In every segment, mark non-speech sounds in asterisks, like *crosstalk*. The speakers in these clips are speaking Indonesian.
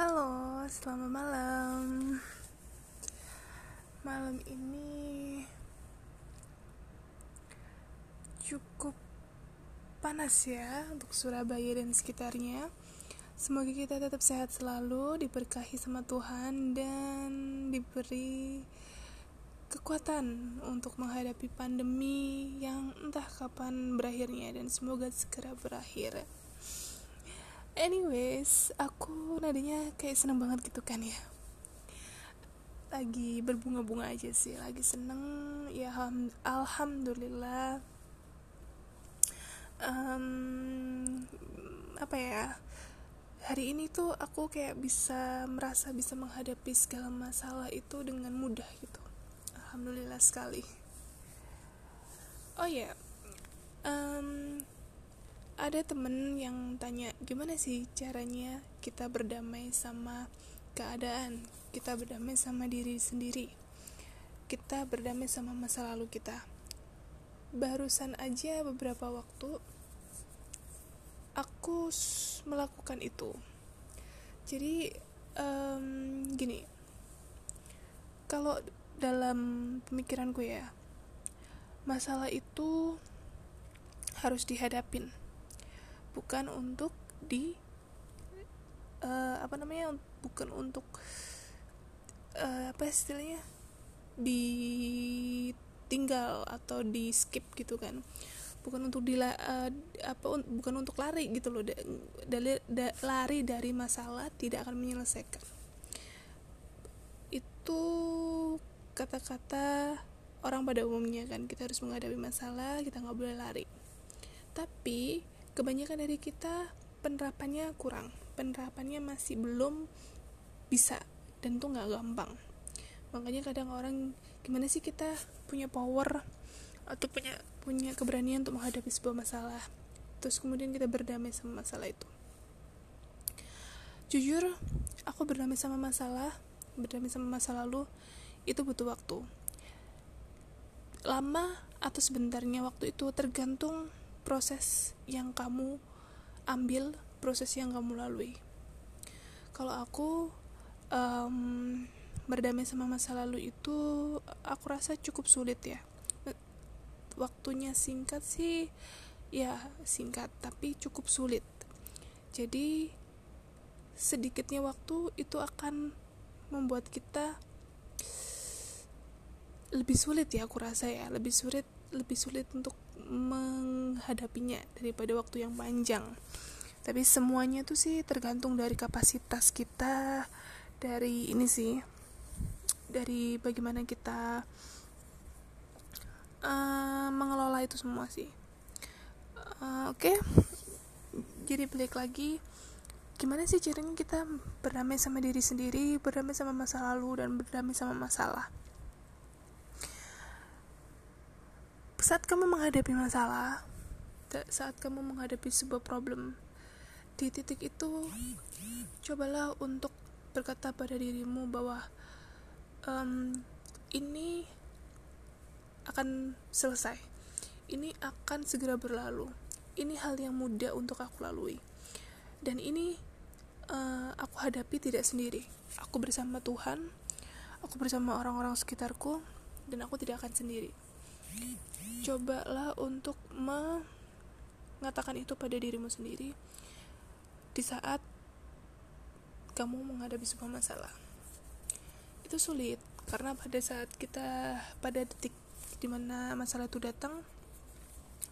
Halo, selamat malam. Malam ini cukup panas ya untuk Surabaya dan sekitarnya. Semoga kita tetap sehat selalu, diberkahi sama Tuhan dan diberi kekuatan untuk menghadapi pandemi yang entah kapan berakhirnya dan semoga segera berakhir. Anyways, aku nadinya kayak seneng banget gitu kan ya. Lagi berbunga-bunga aja sih, lagi seneng ya alhamdulillah. Um, apa ya? Hari ini tuh aku kayak bisa merasa bisa menghadapi segala masalah itu dengan mudah gitu alhamdulillah sekali oh ya yeah. um, ada temen yang tanya gimana sih caranya kita berdamai sama keadaan? Kita berdamai sama diri sendiri. Kita berdamai sama masa lalu kita. Barusan aja beberapa waktu aku melakukan itu. Jadi um, gini. Kalau dalam pemikiranku ya masalah itu harus dihadapin bukan untuk di uh, apa namanya bukan untuk uh, apa istilahnya ditinggal atau di skip gitu kan. Bukan untuk di uh, apa bukan untuk lari gitu loh. Dari da, lari dari masalah tidak akan menyelesaikan. Itu kata-kata orang pada umumnya kan. Kita harus menghadapi masalah kita nggak boleh lari. Tapi kebanyakan dari kita penerapannya kurang. Penerapannya masih belum bisa dan itu nggak gampang. Makanya kadang orang gimana sih kita punya power atau punya punya keberanian untuk menghadapi sebuah masalah? Terus kemudian kita berdamai sama masalah itu. Jujur aku berdamai sama masalah berdamai sama masa lalu itu butuh waktu. Lama atau sebentarnya waktu itu tergantung proses yang kamu ambil proses yang kamu lalui. Kalau aku um, berdamai sama masa lalu itu aku rasa cukup sulit ya. Waktunya singkat sih ya singkat tapi cukup sulit. Jadi sedikitnya waktu itu akan membuat kita lebih sulit ya aku rasa ya. Lebih sulit lebih sulit untuk menghadapinya daripada waktu yang panjang tapi semuanya tuh sih tergantung dari kapasitas kita dari ini sih dari bagaimana kita uh, mengelola itu semua sih uh, oke okay. jadi balik lagi gimana sih caranya kita berdamai sama diri sendiri berdamai sama masa lalu dan berdamai sama masalah saat kamu menghadapi masalah saat kamu menghadapi sebuah problem di titik itu cobalah untuk berkata pada dirimu bahwa um, ini akan selesai. Ini akan segera berlalu. Ini hal yang mudah untuk aku lalui. Dan ini uh, aku hadapi tidak sendiri. Aku bersama Tuhan aku bersama orang-orang sekitarku dan aku tidak akan sendiri cobalah untuk mengatakan itu pada dirimu sendiri di saat kamu menghadapi sebuah masalah. Itu sulit karena pada saat kita pada detik di mana masalah itu datang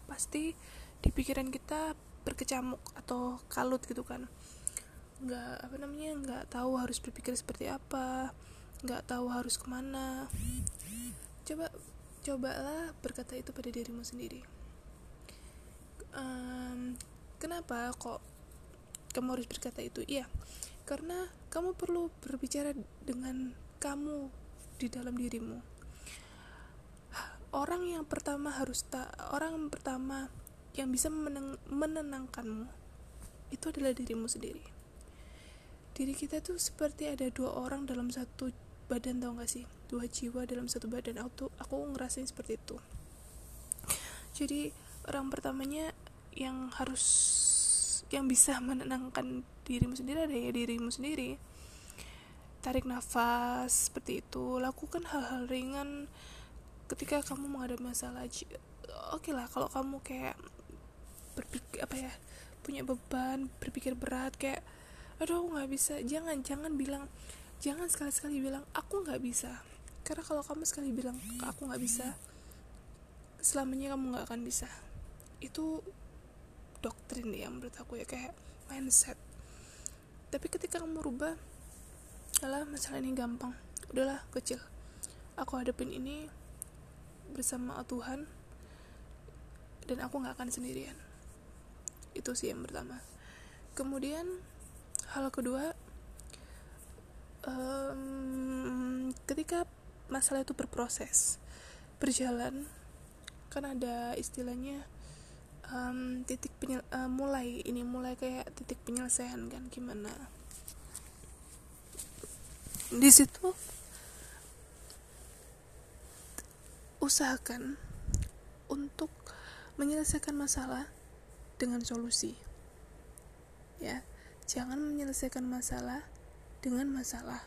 pasti di pikiran kita berkecamuk atau kalut gitu kan. Nggak apa namanya nggak tahu harus berpikir seperti apa nggak tahu harus ke mana. Coba cobalah berkata itu pada dirimu sendiri. Um, kenapa kok kamu harus berkata itu? Iya karena kamu perlu berbicara dengan kamu di dalam dirimu. Orang yang pertama harus tak orang pertama yang bisa meneng menenangkanmu itu adalah dirimu sendiri. Diri kita tuh seperti ada dua orang dalam satu badan tau gak sih? Dua jiwa dalam satu badan. Aku aku ngerasain seperti itu. Jadi orang pertamanya yang harus yang bisa menenangkan dirimu sendiri ada ya dirimu sendiri. Tarik nafas seperti itu. Lakukan hal-hal ringan ketika kamu menghadapi masalah. Oke okay lah kalau kamu kayak berpikir apa ya punya beban berpikir berat kayak aduh aku nggak bisa. Jangan jangan bilang jangan sekali-sekali bilang aku nggak bisa. Karena kalau kamu sekali bilang aku nggak bisa selamanya kamu nggak akan bisa. Itu doktrin ya menurut aku ya kayak mindset. Tapi ketika kamu rubah alah masalah ini gampang. Udahlah kecil. Aku hadapin ini bersama Tuhan dan aku nggak akan sendirian. Itu sih yang pertama. Kemudian hal kedua um, ketika masalah itu berproses berjalan kan ada istilahnya um, titik penyel uh, mulai ini mulai kayak titik penyelesaian kan gimana. Di situ usahakan untuk menyelesaikan masalah dengan solusi ya. Jangan menyelesaikan masalah dengan masalah.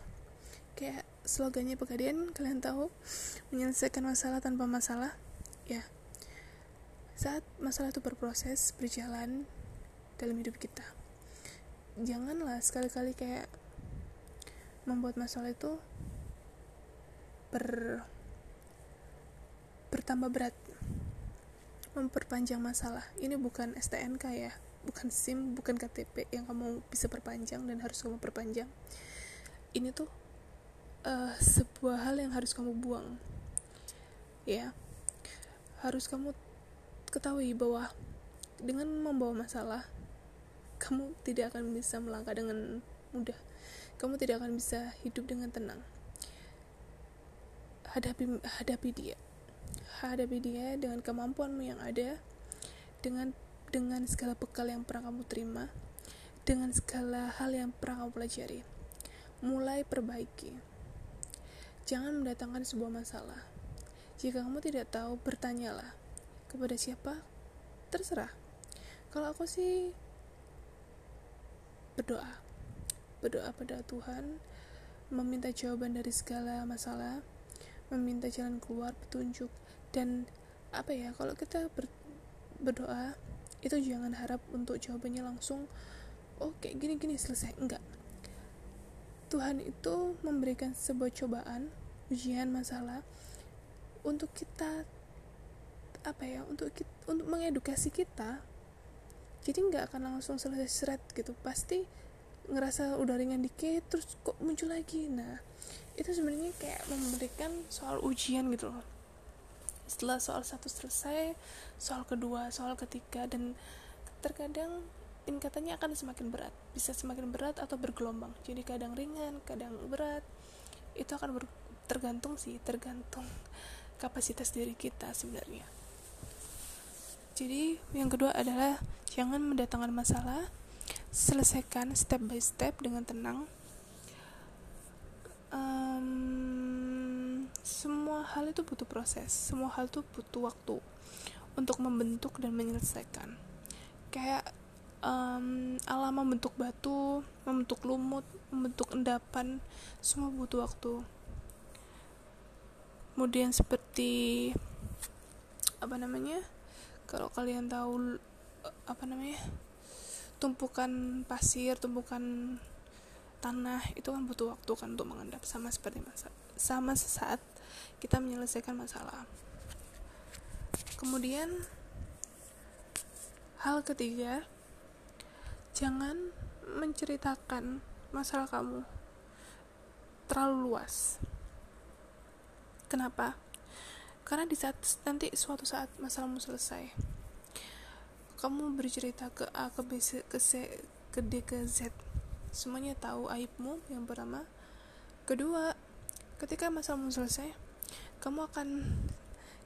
Kayak slogannya pegadaian kalian tahu menyelesaikan masalah tanpa masalah ya. Saat masalah itu berproses berjalan dalam hidup kita janganlah sekali-kali kayak membuat masalah itu ber bertambah berat memperpanjang masalah. Ini bukan STNK ya bukan SIM bukan KTP yang kamu bisa perpanjang dan harus kamu perpanjang. Ini tuh uh, sebuah hal yang harus kamu buang. Ya. Harus kamu ketahui bahwa dengan membawa masalah kamu tidak akan bisa melangkah dengan mudah. Kamu tidak akan bisa hidup dengan tenang. Hadapi hadapi dia. Hadapi dia dengan kemampuanmu yang ada dengan dengan segala bekal yang pernah kamu terima dengan segala hal yang pernah kamu pelajari mulai perbaiki. Jangan mendatangkan sebuah masalah. Jika kamu tidak tahu bertanyalah kepada siapa? Terserah. Kalau aku sih berdoa. Berdoa pada Tuhan, meminta jawaban dari segala masalah, meminta jalan keluar, petunjuk, dan apa ya, kalau kita ber, berdoa, itu jangan harap untuk jawabannya langsung, oh gini-gini selesai, enggak. Tuhan itu memberikan sebuah cobaan, ujian, masalah, untuk kita apa ya untuk kita, untuk mengedukasi kita. Jadi nggak akan langsung selesai seret gitu. Pasti ngerasa udah ringan dikit terus kok muncul lagi. Nah itu sebenarnya kayak memberikan soal ujian gitu loh setelah soal satu selesai soal kedua soal ketiga dan terkadang tingkatannya akan semakin berat. Bisa semakin berat atau bergelombang. Jadi kadang ringan kadang berat. Itu akan ber, tergantung sih tergantung kapasitas diri kita sebenarnya. Jadi yang kedua adalah jangan mendatangkan masalah. Selesaikan step by step dengan tenang. Um, semua hal itu butuh proses. Semua hal itu butuh waktu untuk membentuk dan menyelesaikan. Kayak um, alam membentuk batu membentuk lumut membentuk endapan semua butuh waktu. Kemudian seperti apa namanya kalau kalian tahu apa namanya tumpukan pasir tumpukan tanah itu kan butuh waktu kan untuk mengendap sama seperti masa sama sesaat kita menyelesaikan masalah. Kemudian hal ketiga jangan menceritakan masalah kamu terlalu luas. Kenapa? Karena di saat nanti suatu saat masalahmu selesai kamu bercerita ke A ke B ke C ke D ke Z. Semuanya tahu aibmu yang pertama kedua ketika masalahmu selesai kamu akan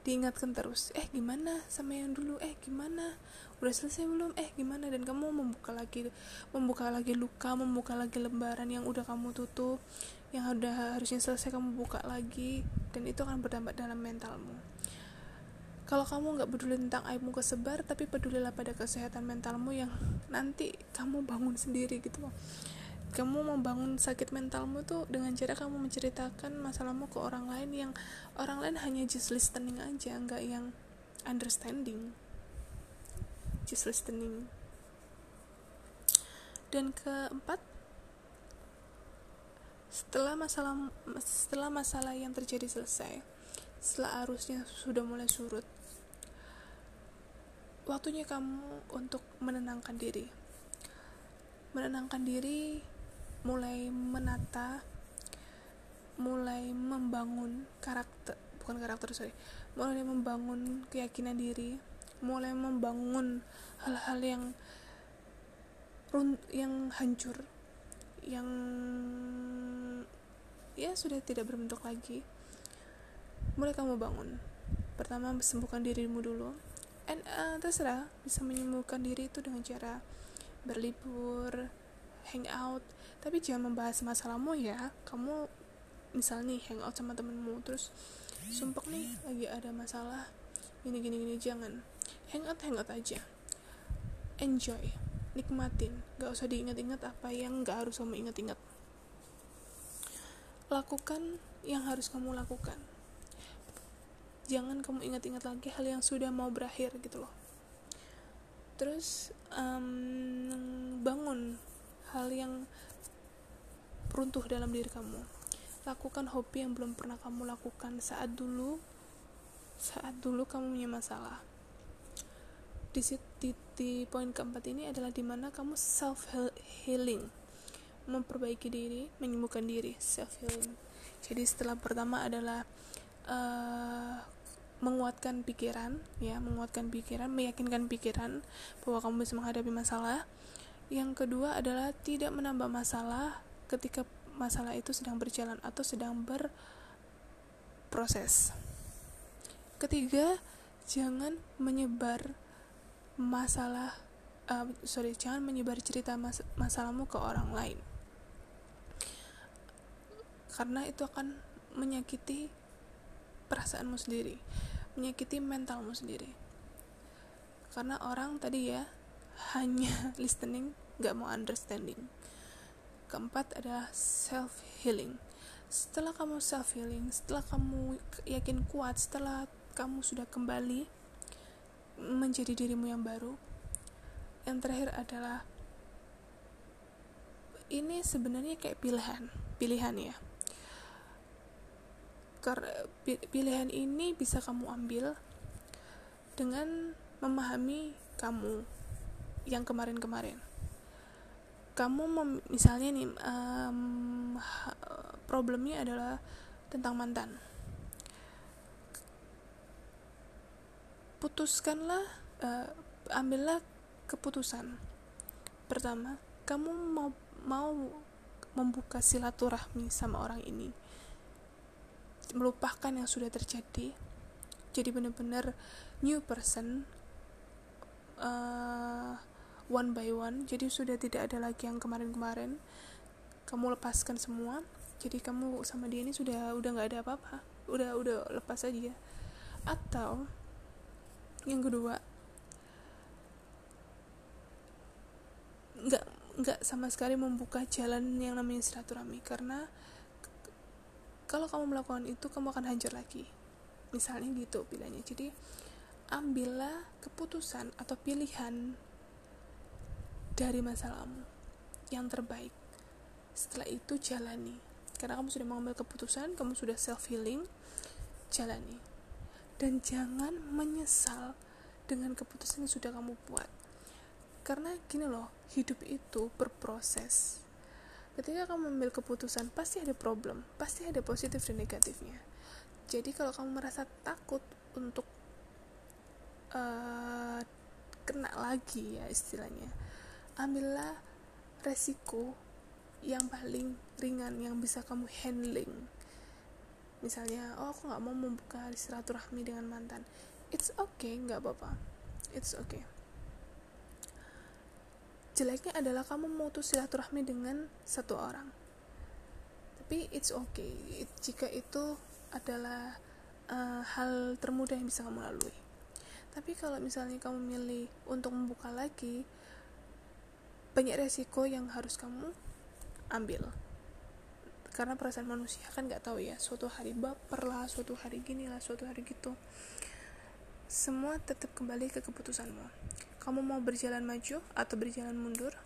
diingatkan terus eh gimana sama yang dulu? Eh gimana? Udah selesai belum? Eh gimana? Dan kamu membuka lagi membuka lagi luka membuka lagi lembaran yang udah kamu tutup yang udah harusnya selesai kamu buka lagi dan itu akan berdampak dalam mentalmu. Kalau kamu nggak peduli tentang aibmu kesebar tapi pedulilah pada kesehatan mentalmu yang nanti kamu bangun sendiri gitu kamu membangun sakit mentalmu tuh dengan cara kamu menceritakan masalahmu ke orang lain yang orang lain hanya just listening aja nggak yang understanding. Just listening. Dan keempat setelah masalah setelah masalah yang terjadi selesai setelah arusnya sudah mulai surut waktunya kamu untuk menenangkan diri. Menenangkan diri mulai menata mulai membangun karakter bukan karakter sorry. Mulai membangun keyakinan diri mulai membangun hal-hal yang yang hancur yang ya sudah tidak berbentuk lagi. Mulai kamu bangun. Pertama sembuhkan dirimu dulu. And uh, terserah bisa menyembuhkan diri itu dengan cara berlibur hangout. Tapi jangan membahas masalahmu ya. Kamu misal nih hangout sama temenmu terus sumpah nih lagi ada masalah. Gini gini gini jangan. Hangout hangout aja. Enjoy. Nikmatin. Gak usah diingat-ingat apa yang gak harus kamu ingat-ingat. Lakukan yang harus kamu lakukan. Jangan kamu ingat-ingat lagi hal yang sudah mau berakhir gitu loh. Terus um, bangun hal yang runtuh dalam diri kamu. Lakukan hobi yang belum pernah kamu lakukan saat dulu saat dulu kamu punya masalah. Di, di, di poin keempat ini adalah di mana kamu self healing memperbaiki diri menyembuhkan diri self healing jadi setelah pertama adalah uh, menguatkan pikiran ya menguatkan pikiran meyakinkan pikiran bahwa kamu bisa menghadapi masalah yang kedua adalah tidak menambah masalah ketika masalah itu sedang berjalan atau sedang berproses. Ketiga, jangan menyebar masalah uh, sorry, jangan menyebar cerita mas masalahmu ke orang lain. Karena itu akan menyakiti perasaanmu sendiri, menyakiti mentalmu sendiri. Karena orang tadi ya hanya *laughs* listening, gak mau understanding. Keempat adalah self healing setelah kamu self healing setelah kamu yakin kuat setelah kamu sudah kembali menjadi dirimu yang baru yang terakhir adalah ini sebenarnya kayak pilihan pilihan ya. Pilihan ini bisa kamu ambil dengan memahami kamu yang kemarin-kemarin. Kamu mem, misalnya nih um, problemnya adalah tentang mantan. Putuskanlah uh, ambillah keputusan. Pertama kamu mau mau membuka silaturahmi sama orang ini. Melupakan yang sudah terjadi. Jadi benar-benar new person uh, one by one. Jadi sudah tidak ada lagi yang kemarin-kemarin. Kamu lepaskan semua. Jadi kamu sama dia ini sudah udah nggak ada apa-apa. Udah udah lepas aja. Atau yang kedua nggak nggak sama sekali membuka jalan yang namanya silaturahmi. Karena kalau kamu melakukan itu kamu akan hancur lagi. Misalnya gitu pilihannya. Jadi ambillah keputusan atau pilihan dari masalahmu yang terbaik. Setelah itu jalani. Karena kamu sudah mengambil keputusan, kamu sudah self healing, jalani. Dan jangan menyesal dengan keputusan yang sudah kamu buat. Karena gini loh, hidup itu berproses. Ketika kamu mengambil keputusan, pasti ada problem, pasti ada positif dan negatifnya. Jadi kalau kamu merasa takut untuk uh, kena lagi ya istilahnya, ambillah resiko yang paling ringan yang bisa kamu handling. Misalnya oh aku nggak mau membuka silaturahmi dengan mantan. It's okay nggak apa-apa. It's okay. Jeleknya adalah kamu memutus silaturahmi dengan satu orang. Tapi it's okay. Jika itu adalah uh, hal termudah yang bisa kamu lalui. Tapi kalau misalnya kamu milih untuk membuka lagi banyak resiko yang harus kamu ambil. Karena perasaan manusia kan nggak tahu ya suatu hari baper lah suatu hari gini lah suatu hari gitu. Semua tetap kembali ke keputusanmu. Kamu mau berjalan maju atau berjalan mundur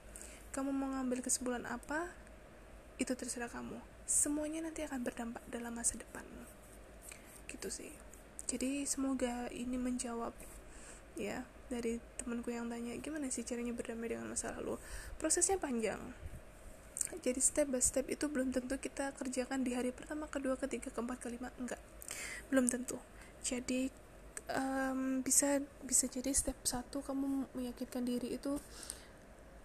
kamu mau ngambil kesimpulan apa itu terserah kamu. Semuanya nanti akan berdampak dalam masa depanmu. Gitu sih. Jadi semoga ini menjawab ya dari temanku yang tanya gimana sih caranya berdamai dengan masa lalu? Prosesnya panjang. Jadi step by step itu belum tentu kita kerjakan di hari pertama kedua ketiga keempat kelima enggak. Belum tentu. Jadi um, bisa bisa jadi step satu kamu meyakinkan diri itu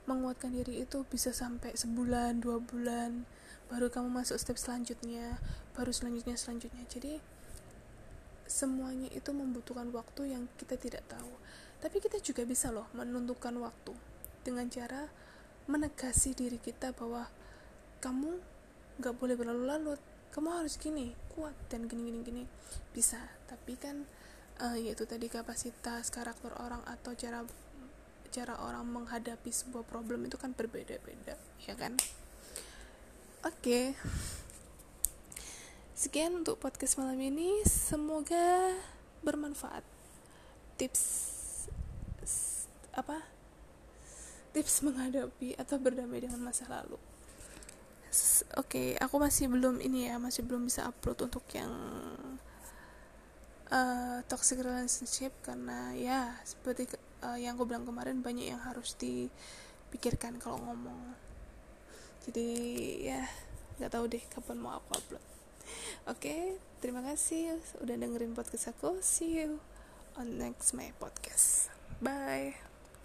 menguatkan diri itu bisa sampai sebulan dua bulan baru kamu masuk step selanjutnya baru selanjutnya selanjutnya. Jadi semuanya itu membutuhkan waktu yang kita tidak tahu. Tapi kita juga bisa loh menentukan waktu dengan cara menegasi diri kita bahwa kamu nggak boleh berlalu-lalu kamu harus gini kuat dan gini gini gini. Bisa tapi kan uh, yaitu tadi kapasitas karakter orang atau cara cara orang menghadapi sebuah problem itu kan berbeda-beda ya kan? Oke. okay. Sekian untuk podcast malam ini. Semoga bermanfaat. Tips apa? Tips menghadapi atau berdamai dengan masa lalu. Oke okay, aku masih belum ini ya masih belum bisa upload untuk yang uh, toxic relationship karena ya seperti uh, yang aku bilang kemarin banyak yang harus dipikirkan kalau ngomong. Jadi ya nggak tahu deh kapan mau aku upload oke okay, terima kasih udah dengerin podcast aku. See you on next my podcast. Bye